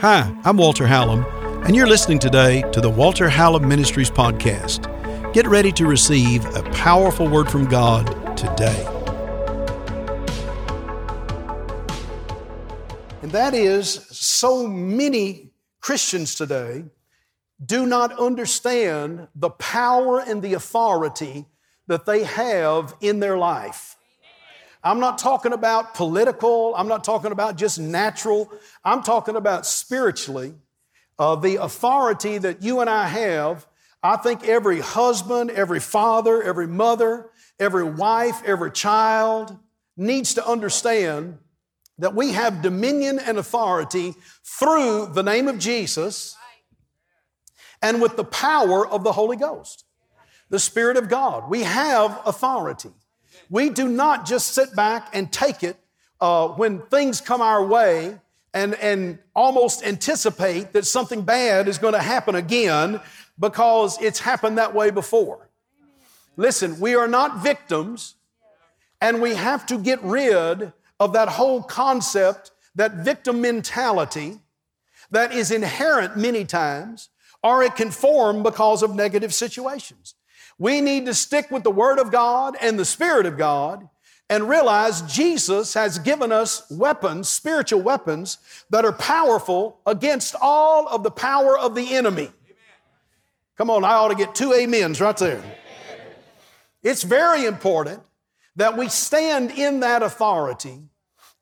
Hi, I'm Walter Hallam, and you're listening today to the Walter Hallam Ministries podcast. Get ready to receive a powerful word from God today. And that is, so many Christians today do not understand the power and the authority that they have in their life. I'm not talking about political, I'm not talking about just natural, I'm talking about spiritually. Uh, the authority that you and I have, I think every husband, every father, every mother, every wife, every child needs to understand that we have dominion and authority through the name of Jesus and with the power of the Holy Ghost, the Spirit of God. We have authority. We do not just sit back and take it uh, when things come our way and, and almost anticipate that something bad is going to happen again because it's happened that way before. Listen, we are not victims, and we have to get rid of that whole concept, that victim mentality that is inherent many times, or it can form because of negative situations. We need to stick with the Word of God and the Spirit of God and realize Jesus has given us weapons, spiritual weapons, that are powerful against all of the power of the enemy. Come on, I ought to get two amens right there. It's very important that we stand in that authority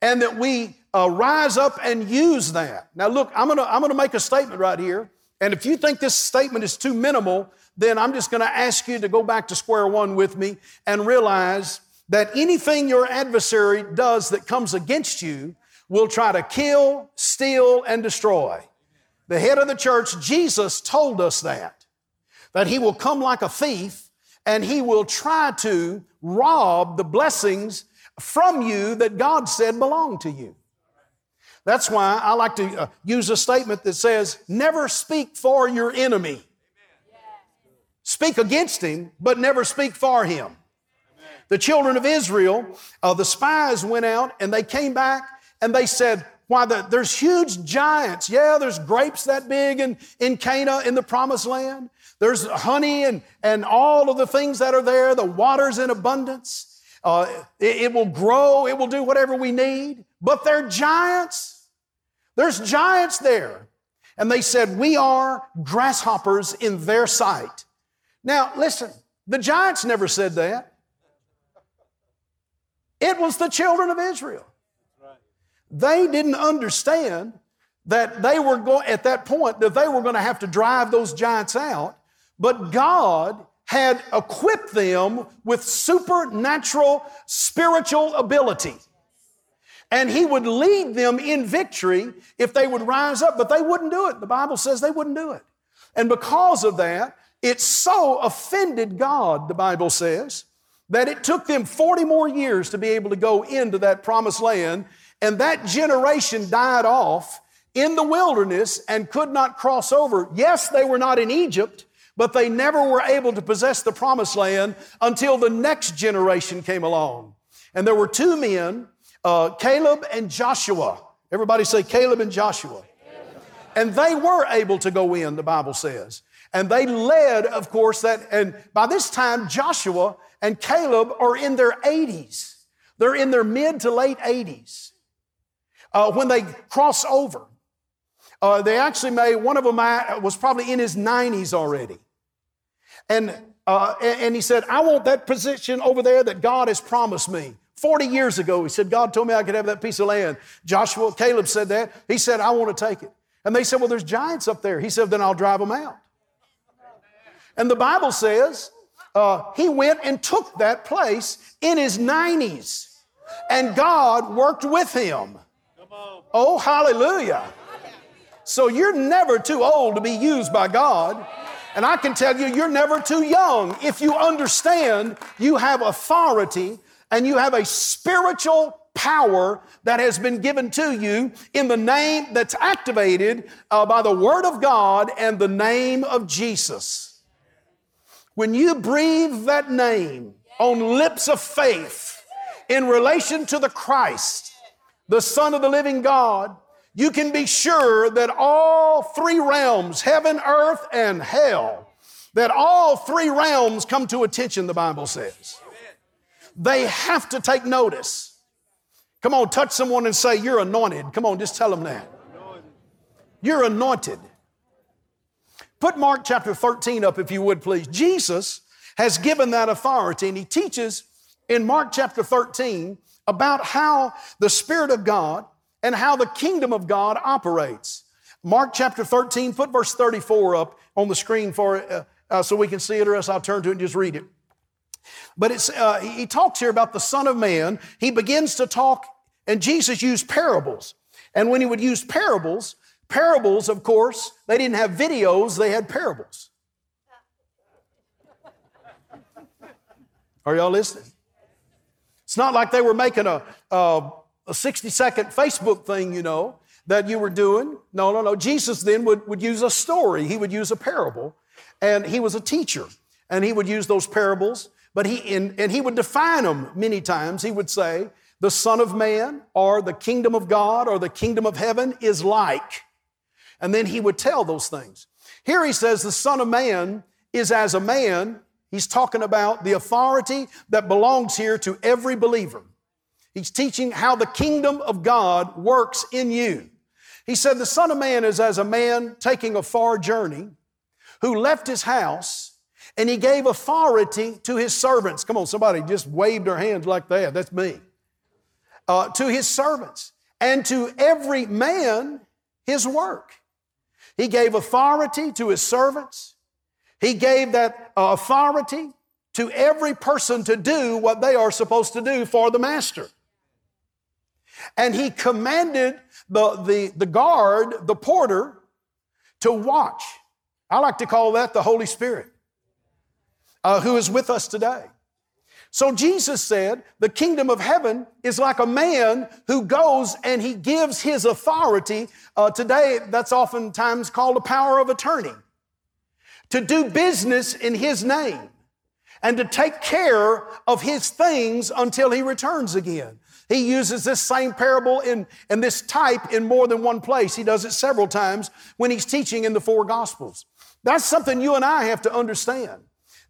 and that we uh, rise up and use that. Now, look, I'm gonna, I'm gonna make a statement right here. And if you think this statement is too minimal, then I'm just going to ask you to go back to square one with me and realize that anything your adversary does that comes against you will try to kill, steal, and destroy. The head of the church, Jesus, told us that, that he will come like a thief and he will try to rob the blessings from you that God said belong to you. That's why I like to uh, use a statement that says, never speak for your enemy. Speak against him, but never speak for him. The children of Israel, uh, the spies went out and they came back and they said, why the, there's huge giants. Yeah, there's grapes that big in, in Canaan in the promised land. There's honey and, and all of the things that are there. The water's in abundance. Uh, it, it will grow. It will do whatever we need. But they're giants. There's giants there. And they said, we are grasshoppers in their sight. Now, listen, the giants never said that. It was the children of Israel. They didn't understand that they were going, at that point, that they were going to have to drive those giants out, but God had equipped them with supernatural spiritual ability. And He would lead them in victory if they would rise up, but they wouldn't do it. The Bible says they wouldn't do it. And because of that, it so offended God, the Bible says, that it took them 40 more years to be able to go into that promised land, and that generation died off in the wilderness and could not cross over. Yes, they were not in Egypt, but they never were able to possess the promised land until the next generation came along. And there were two men, uh, Caleb and Joshua. Everybody say Caleb and Joshua. And they were able to go in, the Bible says. And they led, of course, that, and by this time, Joshua and Caleb are in their 80s. They're in their mid to late 80s. Uh, when they cross over, uh, they actually made, one of them was probably in his 90s already. And, uh, and he said, I want that position over there that God has promised me. 40 years ago, he said, God told me I could have that piece of land. Joshua, Caleb said that. He said, I want to take it. And they said, Well, there's giants up there. He said, Then I'll drive them out. And the Bible says uh, he went and took that place in his 90s. And God worked with him. Oh, hallelujah. So you're never too old to be used by God. And I can tell you, you're never too young if you understand you have authority and you have a spiritual power that has been given to you in the name that's activated uh, by the Word of God and the name of Jesus. When you breathe that name on lips of faith in relation to the Christ, the Son of the living God, you can be sure that all three realms, heaven, earth, and hell, that all three realms come to attention, the Bible says. They have to take notice. Come on, touch someone and say, You're anointed. Come on, just tell them that. You're anointed. Put Mark chapter 13 up, if you would, please. Jesus has given that authority, and he teaches in Mark chapter 13 about how the Spirit of God and how the kingdom of God operates. Mark chapter 13, put verse 34 up on the screen for uh, uh, so we can see it, or else I'll turn to it and just read it. But it's, uh, he talks here about the Son of Man. He begins to talk, and Jesus used parables. And when he would use parables, parables, of course, they didn't have videos, they had parables. Are y'all listening? It's not like they were making a, a, a 60 second Facebook thing, you know, that you were doing. No, no, no. Jesus then would, would use a story, he would use a parable, and he was a teacher, and he would use those parables but he, and, and he would define them many times. He would say, the Son of Man or the kingdom of God or the kingdom of heaven is like. And then he would tell those things. Here he says, the Son of Man is as a man. He's talking about the authority that belongs here to every believer. He's teaching how the kingdom of God works in you. He said, The Son of Man is as a man taking a far journey who left his house and he gave authority to his servants. Come on, somebody just waved their hands like that. That's me. Uh, to his servants and to every man his work. He gave authority to his servants. He gave that uh, authority to every person to do what they are supposed to do for the master. And he commanded the, the, the guard, the porter, to watch. I like to call that the Holy Spirit uh, who is with us today. So Jesus said, the kingdom of heaven is like a man who goes and he gives his authority. Uh, today, that's oftentimes called a power of attorney. To do business in his name and to take care of his things until he returns again. He uses this same parable in, and this type in more than one place. He does it several times when he's teaching in the four gospels. That's something you and I have to understand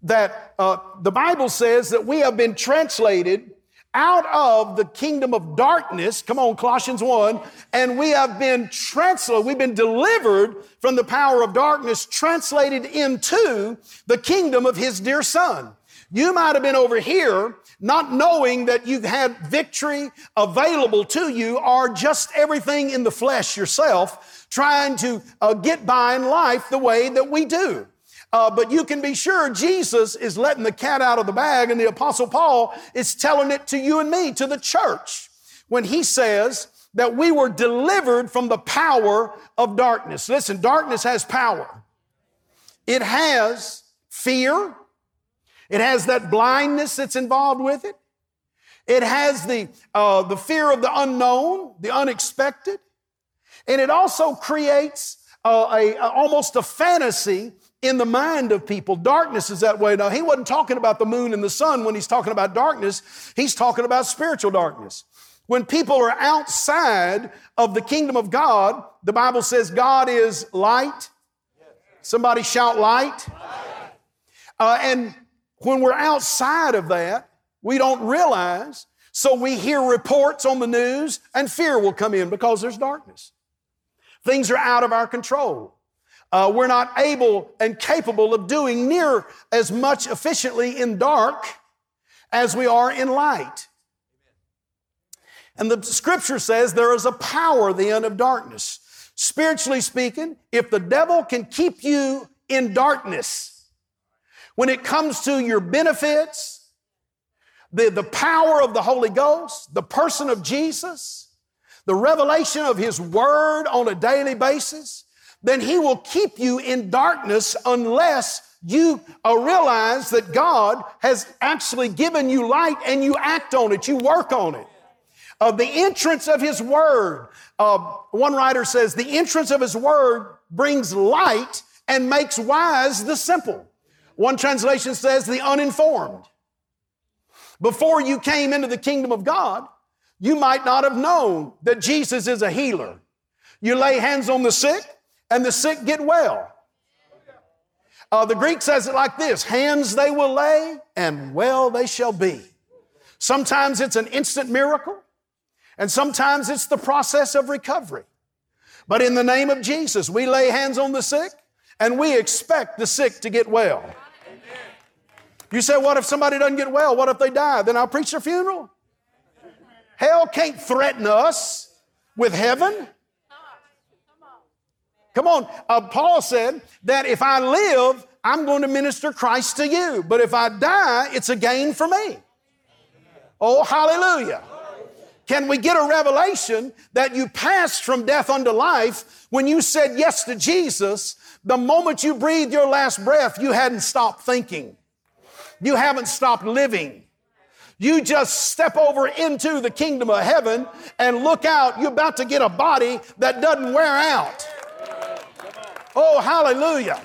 that uh, the Bible says that we have been translated out of the kingdom of darkness. Come on, Colossians 1. And we have been translated, we've been delivered from the power of darkness, translated into the kingdom of his dear son. You might have been over here not knowing that you've had victory available to you or just everything in the flesh yourself, trying to uh, get by in life the way that we do. Uh, but you can be sure Jesus is letting the cat out of the bag, and the Apostle Paul is telling it to you and me, to the church, when he says that we were delivered from the power of darkness. Listen, darkness has power. It has fear. It has that blindness that's involved with it. It has the, uh, the fear of the unknown, the unexpected. And it also creates uh, a, a, almost a fantasy in the mind of people. Darkness is that way. Now, he wasn't talking about the moon and the sun when he's talking about darkness. He's talking about spiritual darkness. When people are outside of the kingdom of God, the Bible says God is light. Somebody shout light. Uh, and when we're outside of that, we don't realize. So we hear reports on the news and fear will come in because there's darkness. Things are out of our control. Uh, we're not able and capable of doing near as much efficiently in dark as we are in light. And the scripture says there is a power then of darkness. Spiritually speaking, if the devil can keep you in darkness, when it comes to your benefits, the, the power of the Holy Ghost, the person of Jesus, the revelation of His Word on a daily basis, then He will keep you in darkness unless you uh, realize that God has actually given you light and you act on it, you work on it. Uh, the entrance of His Word, uh, one writer says, the entrance of His Word brings light and makes wise the simple. One translation says, the uninformed. Before you came into the kingdom of God, you might not have known that Jesus is a healer. You lay hands on the sick, and the sick get well. Uh, the Greek says it like this hands they will lay, and well they shall be. Sometimes it's an instant miracle, and sometimes it's the process of recovery. But in the name of Jesus, we lay hands on the sick, and we expect the sick to get well. You say, what if somebody doesn't get well? What if they die? Then I'll preach their funeral. Hell can't threaten us with heaven. Come on. Uh, Paul said that if I live, I'm going to minister Christ to you. But if I die, it's a gain for me. Oh, hallelujah. Can we get a revelation that you passed from death unto life when you said yes to Jesus? The moment you breathed your last breath, you hadn't stopped thinking. You haven't stopped living. You just step over into the kingdom of heaven and look out. You're about to get a body that doesn't wear out. Oh, hallelujah.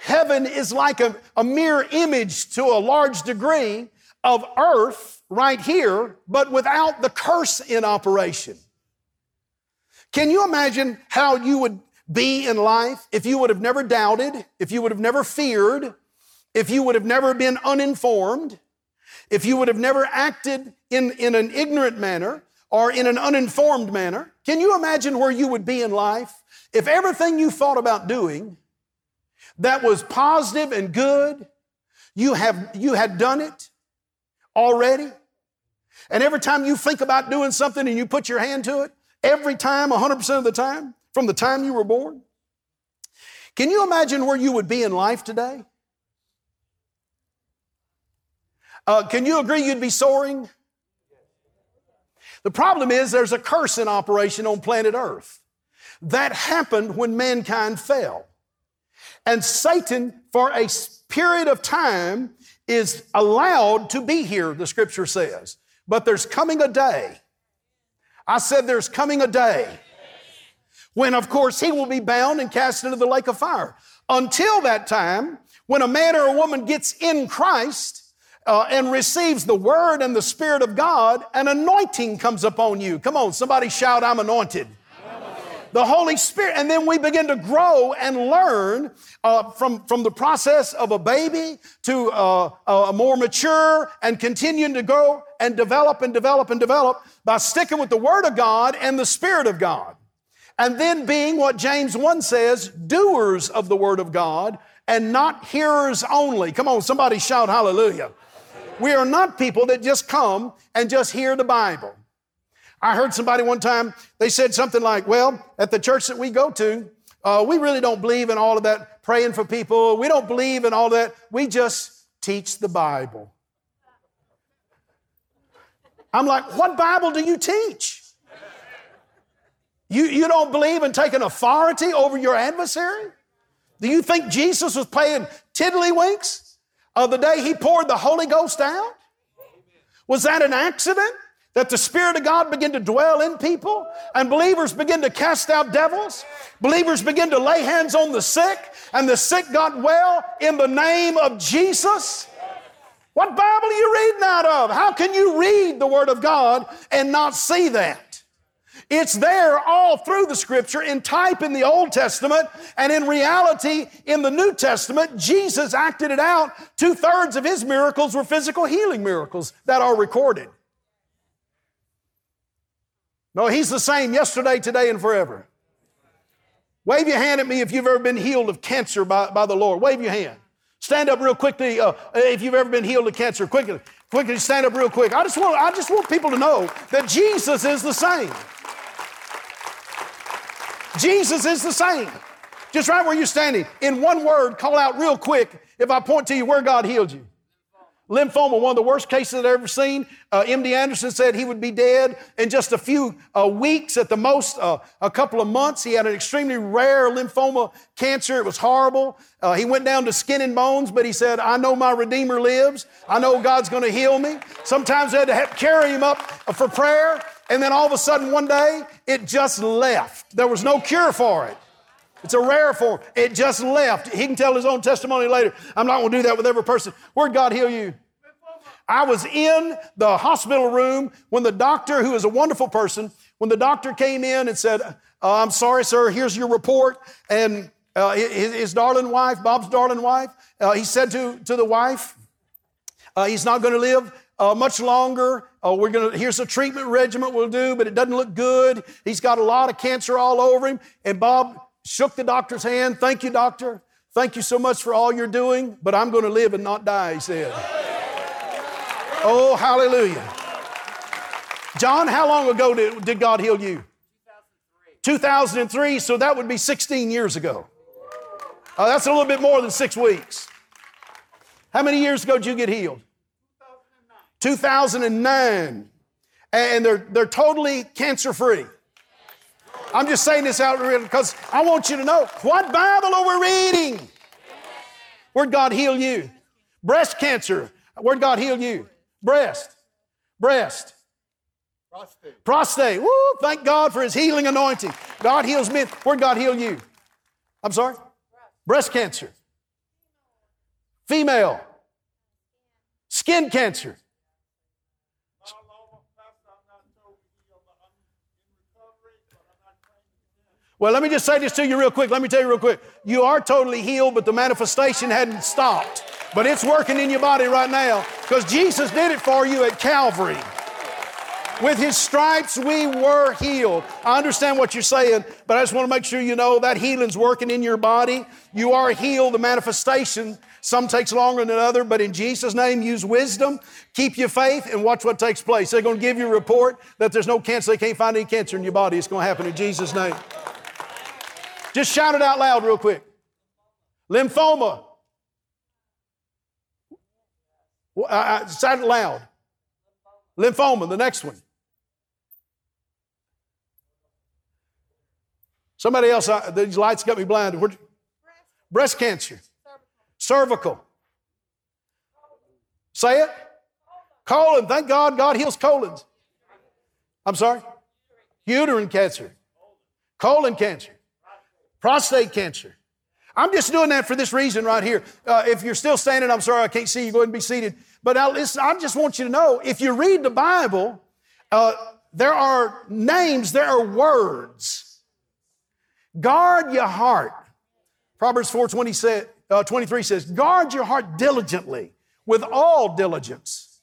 Heaven is like a, a mere image to a large degree of earth right here, but without the curse in operation. Can you imagine how you would be in life if you would have never doubted, if you would have never feared, if you would have never been uninformed, if you would have never acted in, in an ignorant manner or in an uninformed manner, can you imagine where you would be in life if everything you thought about doing that was positive and good, you, have, you had done it already? And every time you think about doing something and you put your hand to it, every time, 100% of the time, from the time you were born, can you imagine where you would be in life today? Uh, can you agree you'd be soaring? The problem is there's a curse in operation on planet Earth. That happened when mankind fell. And Satan, for a period of time, is allowed to be here, the scripture says. But there's coming a day. I said there's coming a day when, of course, he will be bound and cast into the lake of fire. Until that time, when a man or a woman gets in Christ, uh, and receives the word and the spirit of God, an anointing comes upon you. Come on, somebody shout, I'm anointed. The Holy Spirit, and then we begin to grow and learn uh, from, from the process of a baby to uh, a more mature and continuing to grow and develop and develop and develop by sticking with the Word of God and the Spirit of God. And then being what James 1 says, doers of the Word of God and not hearers only. Come on, somebody shout hallelujah. We are not people that just come and just hear the Bible. I heard somebody one time, they said something like, well, at the church that we go to, uh, we really don't believe in all of that praying for people. We don't believe in all that. We just teach the Bible. I'm like, what Bible do you teach? You, you don't believe in taking authority over your adversary? Do you think Jesus was playing tiddlywinks? of the day he poured the Holy Ghost out? Was that an accident? That the Spirit of God began to dwell in people and believers begin to cast out devils? Believers begin to lay hands on the sick and the sick got well in the name of Jesus? What Bible are you reading out of? How can you read the Word of God and not see that? It's there all through the scripture in type in the Old Testament and in reality in the New Testament. Jesus acted it out. Two thirds of his miracles were physical healing miracles that are recorded. No, he's the same yesterday, today, and forever. Wave your hand at me if you've ever been healed of cancer by, by the Lord. Wave your hand. Stand up real quickly uh, if you've ever been healed of cancer. Quickly, quickly stand up real quick. I just want, I just want people to know that Jesus is the same. Jesus is the same. Just right where you're standing. In one word, call out real quick if I point to you where God healed you. Lymphoma, one of the worst cases I've ever seen. Uh, MD Anderson said he would be dead in just a few uh, weeks, at the most, uh, a couple of months. He had an extremely rare lymphoma cancer. It was horrible. Uh, he went down to skin and bones, but he said, I know my Redeemer lives. I know God's going to heal me. Sometimes they had to carry him up for prayer. And then all of a sudden, one day, it just left. There was no cure for it. It's a rare form. It just left. He can tell his own testimony later. I'm not going to do that with every person. Where'd God heal you? I was in the hospital room when the doctor, who is a wonderful person, when the doctor came in and said, uh, I'm sorry, sir, here's your report. And uh, his, his, darling wife, Bob's darling wife, uh, he said to, to the wife, uh, he's not going to live uh, much longer. Uh, we're going to, here's a treatment regimen we'll do, but it doesn't look good. He's got a lot of cancer all over him. And Bob shook the doctor's hand. Thank you, doctor. Thank you so much for all you're doing, but I'm going to live and not die, he said. Oh, hallelujah. John, how long ago did, did God heal you? 2003. 2003, so that would be 16 years ago. Uh, that's a little bit more than six weeks. How many years ago did you get healed? 2009. 2009. And they're, they're totally cancer free. I'm just saying this out because I want you to know what Bible are we reading? Where'd God heal you? Breast cancer. Where'd God heal you? Breast. Breast. Prostate. Prostate. Woo, thank God for his healing anointing. God heals men. Where'd God heal you? I'm sorry? Breast cancer. Female. Skin cancer. Well, let me just say this to you real quick. Let me tell you real quick. You are totally healed, but the manifestation hadn't stopped. But it's working in your body right now because Jesus did it for you at Calvary. With his stripes, we were healed. I understand what you're saying, but I just want to make sure you know that healing's working in your body. You are healed. The manifestation, some takes longer than other, but in Jesus' name, use wisdom, keep your faith, and watch what takes place. They're going to give you a report that there's no cancer. They can't find any cancer in your body. It's going to happen in Jesus' name. Just shout it out loud, real quick. Lymphoma. Uh, shout it loud. Lymphoma, the next one. Somebody else, uh, these lights got me blinded. Breast, Breast cancer. Cervical. Say it. Colon. Thank God, God heals colons. I'm sorry? Uterine cancer. Colon cancer prostate cancer. I'm just doing that for this reason right here. Uh, if you're still standing, I'm sorry I can't see you. Go ahead and be seated. But now, listen, I just want you to know if you read the Bible, uh, there are names, there are words. Guard your heart. Proverbs 4 20 say, uh, 23 says, Guard your heart diligently with all diligence.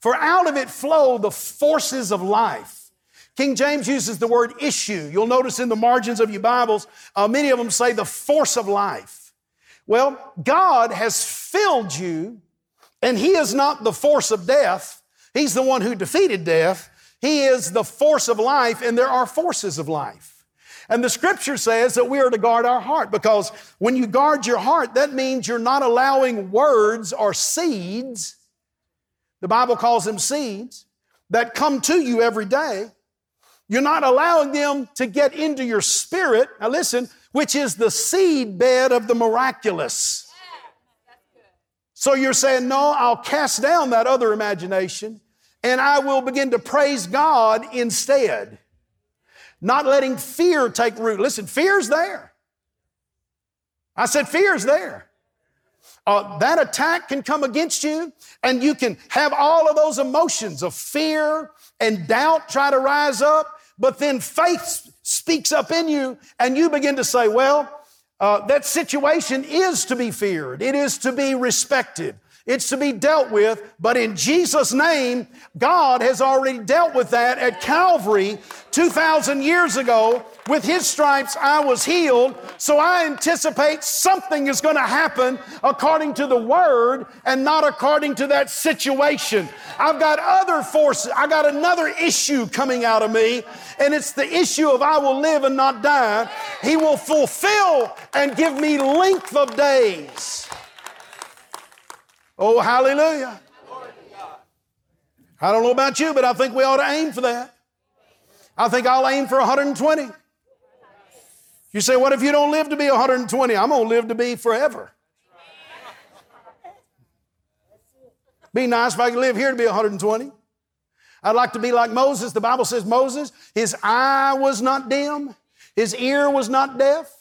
For out of it flow the forces of life. King James uses the word issue. You'll notice in the margins of your Bibles, uh, many of them say the force of life. Well, God has filled you, and He is not the force of death. He's the one who defeated death. He is the force of life, and there are forces of life. And the scripture says that we are to guard our heart because when you guard your heart, that means you're not allowing words or seeds, the Bible calls them seeds, that come to you every day you're not allowing them to get into your spirit. Now listen, which is the seed bed of the miraculous. So you're saying, no, I'll cast down that other imagination and I will begin to praise God instead. Not letting fear take root. Listen, fear's there. I said, fear's there. Uh, that attack can come against you, and you can have all of those emotions of fear and doubt try to rise up. But then faith speaks up in you and you begin to say, well, uh, that situation is to be feared. It is to be respected. It's to be dealt with, but in Jesus' name, God has already dealt with that at Calvary 2,000 years ago. With His stripes, I was healed. So I anticipate something is going to happen according to the Word and not according to that situation. I've got other forces. I've got another issue coming out of me, and it's the issue of I will live and not die. He will fulfill and give me length of days. Oh, hallelujah. I don't know about you, but I think we ought to aim for that. I think I'll aim for 120. You say, what if you don't live to be 120? I'm going to live to be forever. Be nice if I could live here to be 120. I'd like to be like Moses. The Bible says Moses, his eye was not dim, his ear was not deaf,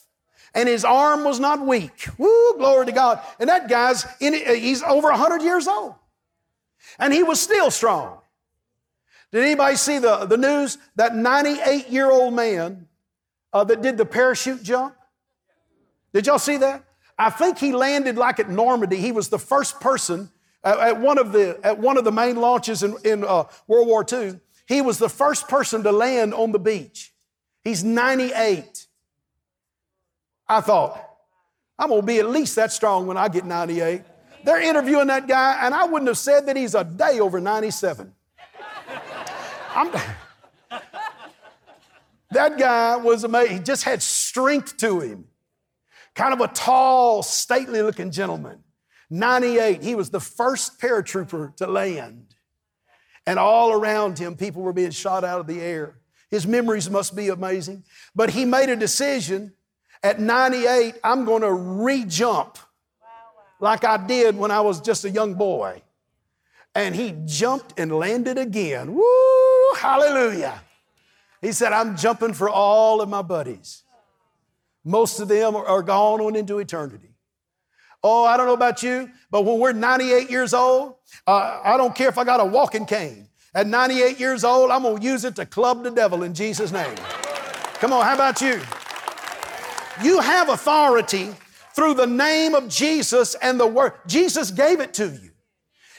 and his arm was not weak. Woo, glory to God. And that guy's in, he's over 100 years old. And he was still strong. Did anybody see the, the news? That 98 year old man uh, that did the parachute jump? Did y'all see that? I think he landed like at Normandy. He was the first person at, at one of the at one of the main launches in, in uh, World War II. He was the first person to land on the beach. He's 98. I thought, I'm going to be at least that strong when I get 98. They're interviewing that guy, and I wouldn't have said that he's a day over 97. I'm, that guy was amazing. He just had strength to him. Kind of a tall, stately looking gentleman. 98, he was the first paratrooper to land. And all around him, people were being shot out of the air. His memories must be amazing. But he made a decision at 98, I'm going to re jump like I did when I was just a young boy. And he jumped and landed again. Woo, hallelujah. He said, I'm jumping for all of my buddies. Most of them are gone on into eternity. Oh, I don't know about you, but when we're 98 years old, uh, I don't care if I got a walking cane. At 98 years old, I'm going to use it to club the devil in Jesus' name. Come on, how about you? You have authority through the name of Jesus and the word. Jesus gave it to you.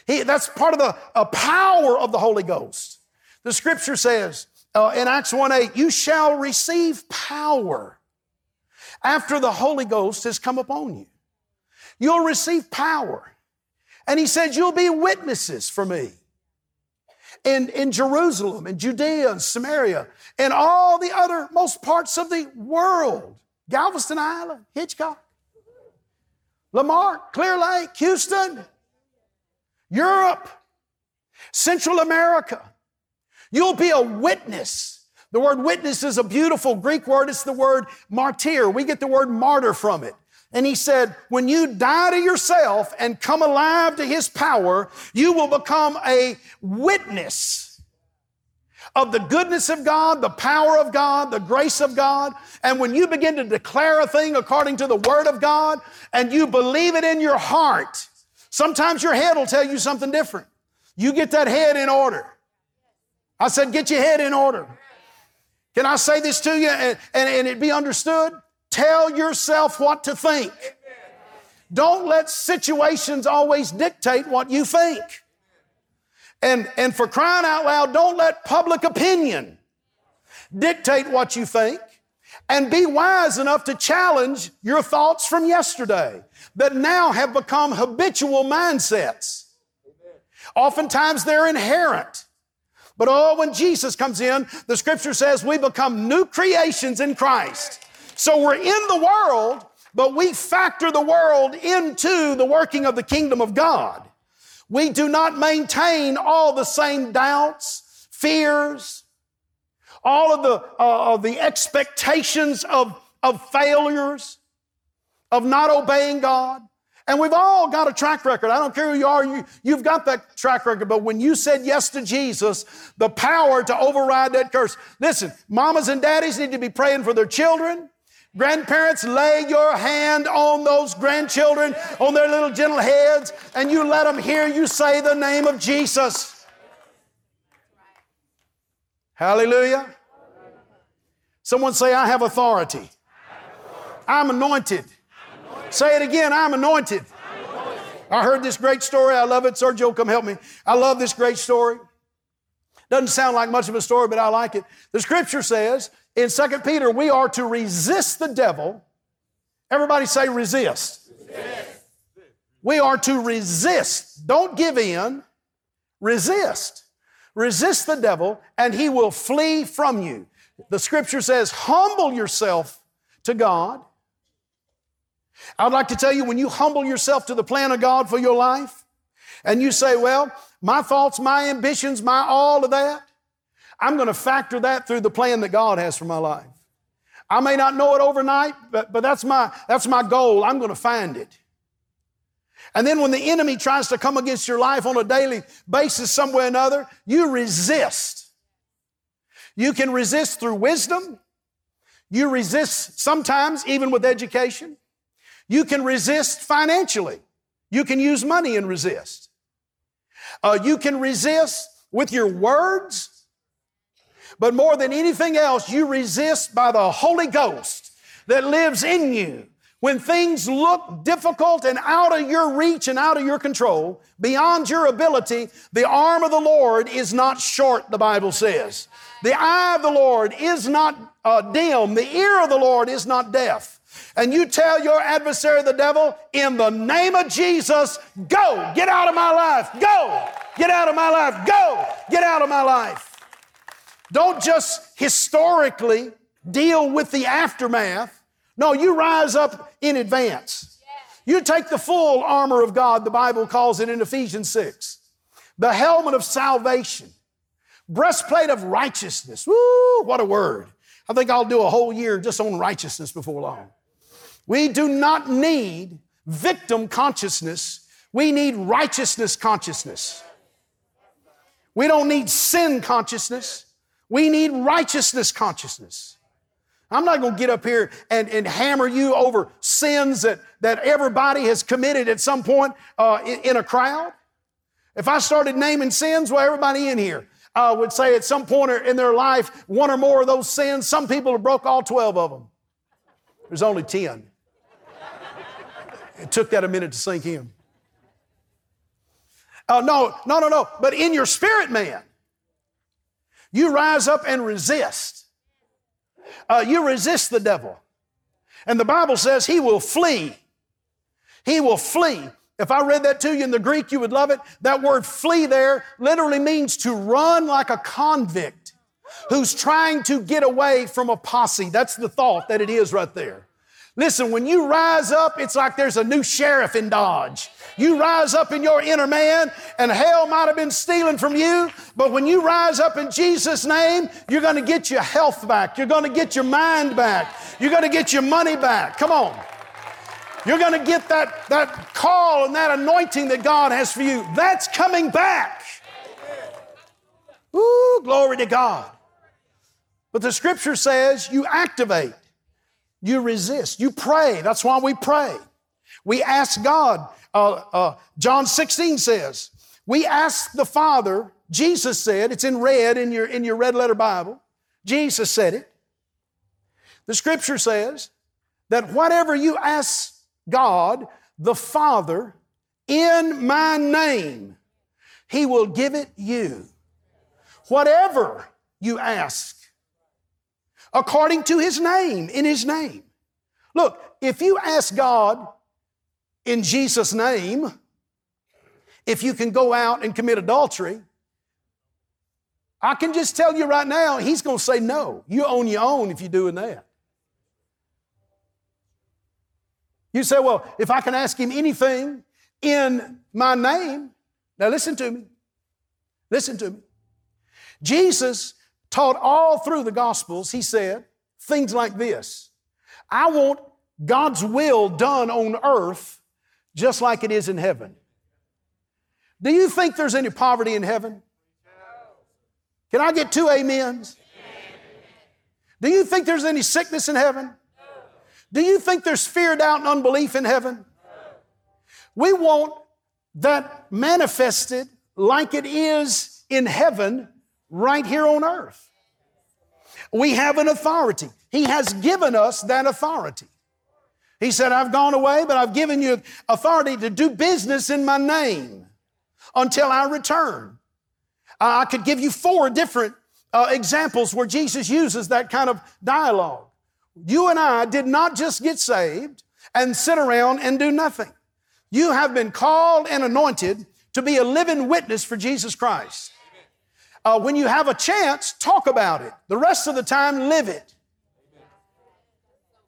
He, that's part of the power of the Holy Ghost. The scripture says uh, in Acts 1 8, you shall receive power after the Holy Ghost has come upon you. You'll receive power. And he said, You'll be witnesses for me in, in Jerusalem, in Judea and Samaria, and all the other most parts of the world. Galveston Island, Hitchcock, Lamar, Clear Lake, Houston, Europe, Central America. You'll be a witness. The word witness is a beautiful Greek word. It's the word martyr. We get the word martyr from it. And he said, when you die to yourself and come alive to his power, you will become a witness of the goodness of God, the power of God, the grace of God. And when you begin to declare a thing according to the word of God and you believe it in your heart, sometimes your head will tell you something different. You get that head in order. I said, get your head in order. Can I say this to you and, and, and it be understood? Tell yourself what to think. Don't let situations always dictate what you think. And, and for crying out loud, don't let public opinion dictate what you think. And be wise enough to challenge your thoughts from yesterday that now have become habitual mindsets. Oftentimes they're inherent. But oh, when Jesus comes in, the scripture says we become new creations in Christ. So we're in the world, but we factor the world into the working of the kingdom of God. We do not maintain all the same doubts, fears, all of the, uh, of the expectations of, of failures, of not obeying God. And we've all got a track record. I don't care who you are, you, you've got that track record. But when you said yes to Jesus, the power to override that curse. Listen, mamas and daddies need to be praying for their children. Grandparents, lay your hand on those grandchildren, on their little gentle heads, and you let them hear you say the name of Jesus. Hallelujah. Someone say, I have authority. I'm anointed. Say it again, I'm anointed. I heard this great story. I love it. Sergio, come help me. I love this great story. Doesn't sound like much of a story, but I like it. The scripture says in 2 Peter, we are to resist the devil. Everybody say resist. resist. We are to resist. Don't give in. Resist. Resist the devil and he will flee from you. The scripture says, humble yourself to God. I'd like to tell you when you humble yourself to the plan of God for your life and you say, well, my thoughts, my ambitions, my all of that, I'm going to factor that through the plan that God has for my life. I may not know it overnight, but, but that's, my, that's my goal. I'm going to find it. And then when the enemy tries to come against your life on a daily basis, some way or another, you resist. You can resist through wisdom. You resist sometimes even with education. You can resist financially. You can use money and resist. Uh, you can resist with your words, but more than anything else, you resist by the Holy Ghost that lives in you. When things look difficult and out of your reach and out of your control, beyond your ability, the arm of the Lord is not short, the Bible says. The eye of the Lord is not uh, dim. The ear of the Lord is not deaf. And you tell your adversary, the devil, in the name of Jesus, go, get out of my life, go, get out of my life, go, get out of my life. Don't just historically deal with the aftermath. No, you rise up in advance. You take the full armor of God, the Bible calls it in Ephesians 6. The helmet of salvation, breastplate of righteousness. Woo, what a word. I think I'll do a whole year just on righteousness before long. We do not need victim consciousness. We need righteousness consciousness. We don't need sin consciousness. We need righteousness consciousness. I'm not going to get up here and, and hammer you over sins that, that everybody has committed at some point uh, in, in, a crowd. If I started naming sins, well, everybody in here uh, would say at some point in their life, one or more of those sins, some people have broke all 12 of them. There's only 10. It took that a minute to sink in. Uh, no, no, no, no. But in your spirit, man, you rise up and resist. Uh, you resist the devil. And the Bible says he will flee. He will flee. If I read that to you in the Greek, you would love it. That word flee there literally means to run like a convict who's trying to get away from a posse. That's the thought that it is right there. Listen, when you rise up, it's like there's a new sheriff in Dodge. You rise up in your inner man, and hell might have been stealing from you, but when you rise up in Jesus' name, you're going to get your health back. You're going to get your mind back. You're going to get your money back. Come on. You're going to get that, that call and that anointing that God has for you. That's coming back. Ooh, glory to God. But the scripture says you activate. You resist. You pray. That's why we pray. We ask God. Uh, uh, John 16 says, we ask the Father, Jesus said, it's in red in your, in your red letter Bible. Jesus said it. The scripture says that whatever you ask God, the Father, in my name, He will give it you. Whatever you ask according to his name, in his name. Look, if you ask God in Jesus' name, if you can go out and commit adultery, I can just tell you right now, he's going to say no. You own your own if you're doing that. You say, well, if I can ask him anything in my name, now listen to me. Listen to me. Jesus taught all through the Gospels, he said things like this I want God's will done on earth just like it is in heaven. Do you think there's any poverty in heaven? Can I get two amens? Do you think there's any sickness in heaven? Do you think there's fear, doubt, and unbelief in heaven? We want that manifested like it is in heaven right here on earth. We have an authority. He has given us that authority. He said, I've gone away, but I've given you authority to do business in my name until I return. I could give you four different uh, examples where Jesus uses that kind of dialogue. You and I did not just get saved and sit around and do nothing. You have been called and anointed to be a living witness for Jesus Christ. Uh, when you have a chance, talk about it. The rest of the time, live it.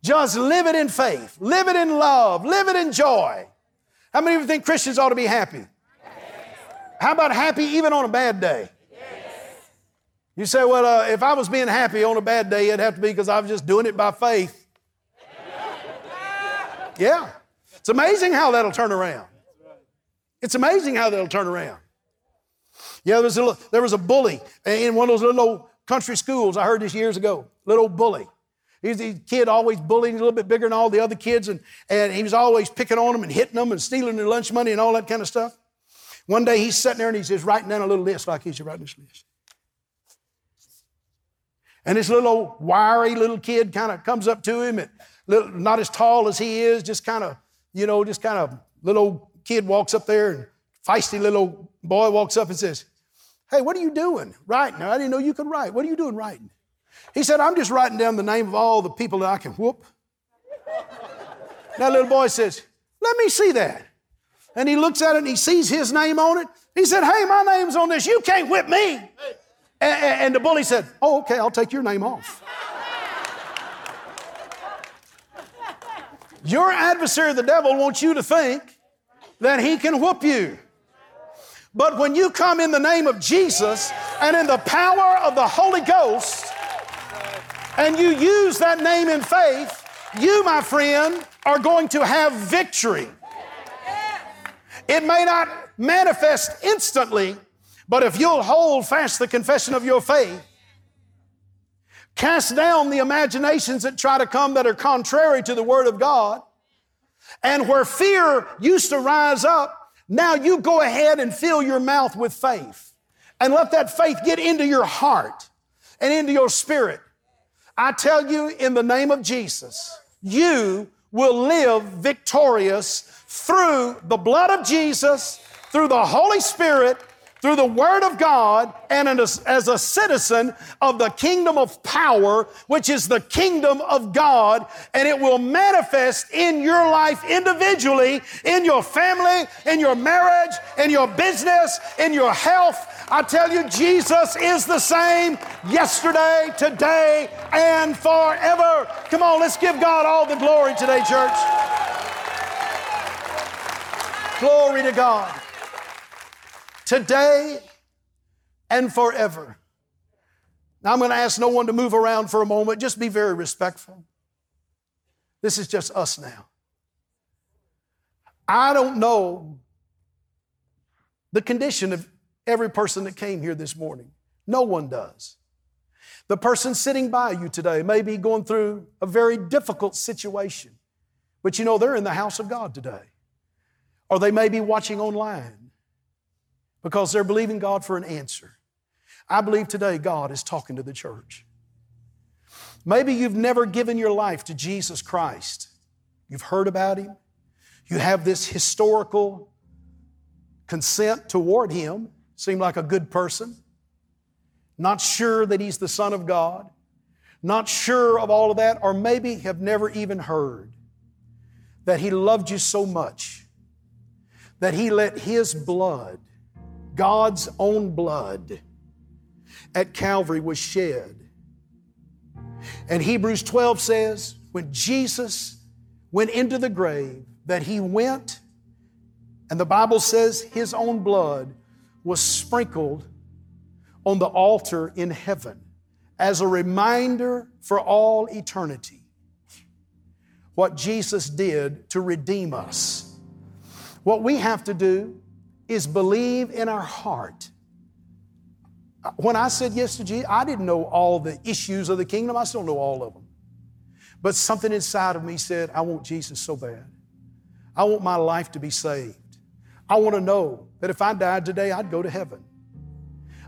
Just live it in faith, live it in love, live it in joy. How many of you think Christians ought to be happy? How about happy even on a bad day? You say, well, uh, if I was being happy on a bad day, it'd have to be because I was just doing it by faith. yeah. It's amazing how that'll turn around. It's amazing how that'll turn around. Yeah, there was, a, there was a bully in one of those little old country schools. I heard this years ago. Little bully. He's a kid always bullying, a little bit bigger than all the other kids, and, and he was always picking on them and hitting them and stealing their lunch money and all that kind of stuff. One day he's sitting there and he's just writing down a little list like he's writing this list. And this little wiry little kid kind of comes up to him, and little, not as tall as he is, just kind of, you know, just kind of little kid walks up there, and feisty little boy walks up and says, Hey, what are you doing? Writing. I didn't know you could write. What are you doing writing? He said, I'm just writing down the name of all the people that I can whoop. that little boy says, Let me see that. And he looks at it and he sees his name on it. He said, Hey, my name's on this. You can't whip me. And, and the bully said, Oh, okay, I'll take your name off. Your adversary, the devil, wants you to think that he can whoop you. But when you come in the name of Jesus and in the power of the Holy Ghost, and you use that name in faith, you, my friend, are going to have victory. It may not manifest instantly, but if you'll hold fast the confession of your faith, cast down the imaginations that try to come that are contrary to the Word of God, and where fear used to rise up, now you go ahead and fill your mouth with faith and let that faith get into your heart and into your spirit. I tell you, in the name of Jesus, you will live victorious through the blood of Jesus, through the Holy Spirit, through the Word of God and as, a citizen of the kingdom of power, which is the kingdom of God, and it will manifest in your life individually, in your family, in your marriage, in your business, in your health. I tell you, Jesus is the same yesterday, today, and forever. Come on, let's give God all the glory today, church. Glory to God today and forever. Now, I'm going to ask no one to move around for a moment. Just be very respectful. This is just us now. I don't know the condition of every person that came here this morning. No one does. The person sitting by you today may be going through a very difficult situation, but you know they're in the house of God today. Or they may be watching online because they're believing God for an answer. I believe today God is talking to the church. Maybe you've never given your life to Jesus Christ. You've heard about Him. You have this historical consent toward Him. Seem like a good person. Not sure that He's the Son of God. Not sure of all of that, or maybe have never even heard that He loved you so much that He let His blood God's own blood at Calvary was shed. And Hebrews 12 says, when Jesus went into the grave, that he went, and the Bible says his own blood was sprinkled on the altar in heaven as a reminder for all eternity what Jesus did to redeem us. What we have to do is believe in our heart. When I said yes to Jesus, I didn't know all the issues of the kingdom. I still know all of them. But something inside of me said, I want Jesus so bad. I want my life to be saved. I want to know that if I died today, I'd go to heaven.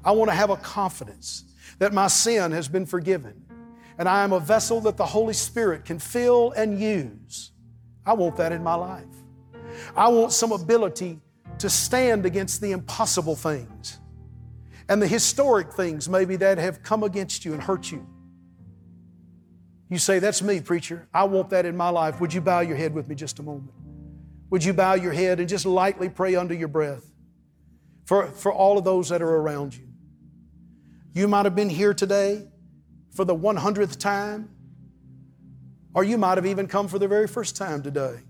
I want to have a confidence that my sin has been forgiven and I am a vessel that the Holy Spirit can fill and use. I want that in my life. I want some ability to stand against the impossible things and the historic things maybe that have come against you and hurt you. You say, That's me, preacher. I want that in my life. Would you bow your head with me just a moment? Would you bow your head and just lightly pray under your breath for, for all of those that are around you? You might have been here today for the 100th time, or you might have even come for the very first time today.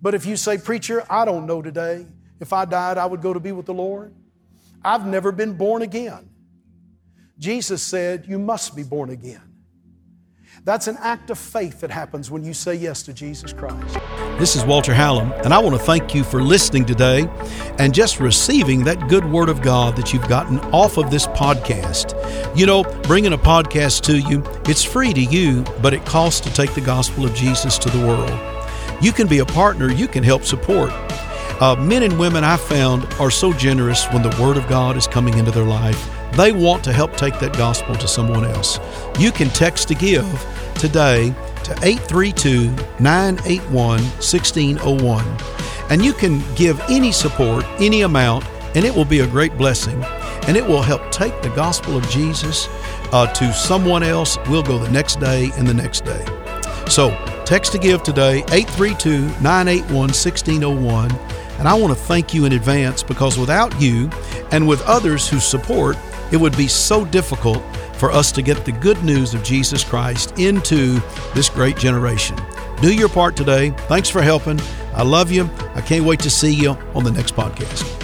But if you say, Preacher, I don't know today, if I died, I would go to be with the Lord. I've never been born again. Jesus said, You must be born again. That's an act of faith that happens when you say yes to Jesus Christ. This is Walter Hallam, and I want to thank you for listening today and just receiving that good word of God that you've gotten off of this podcast. You know, bringing a podcast to you, it's free to you, but it costs to take the gospel of Jesus to the world. You can be a partner, you can help support. Uh, men and women I found are so generous when the Word of God is coming into their life. They want to help take that gospel to someone else. You can text to give today to 832 981 1601. And you can give any support, any amount, and it will be a great blessing. And it will help take the gospel of Jesus uh, to someone else. We'll go the next day and the next day. So text to give today, 832 981 1601. And I want to thank you in advance because without you and with others who support, it would be so difficult for us to get the good news of Jesus Christ into this great generation. Do your part today. Thanks for helping. I love you. I can't wait to see you on the next podcast.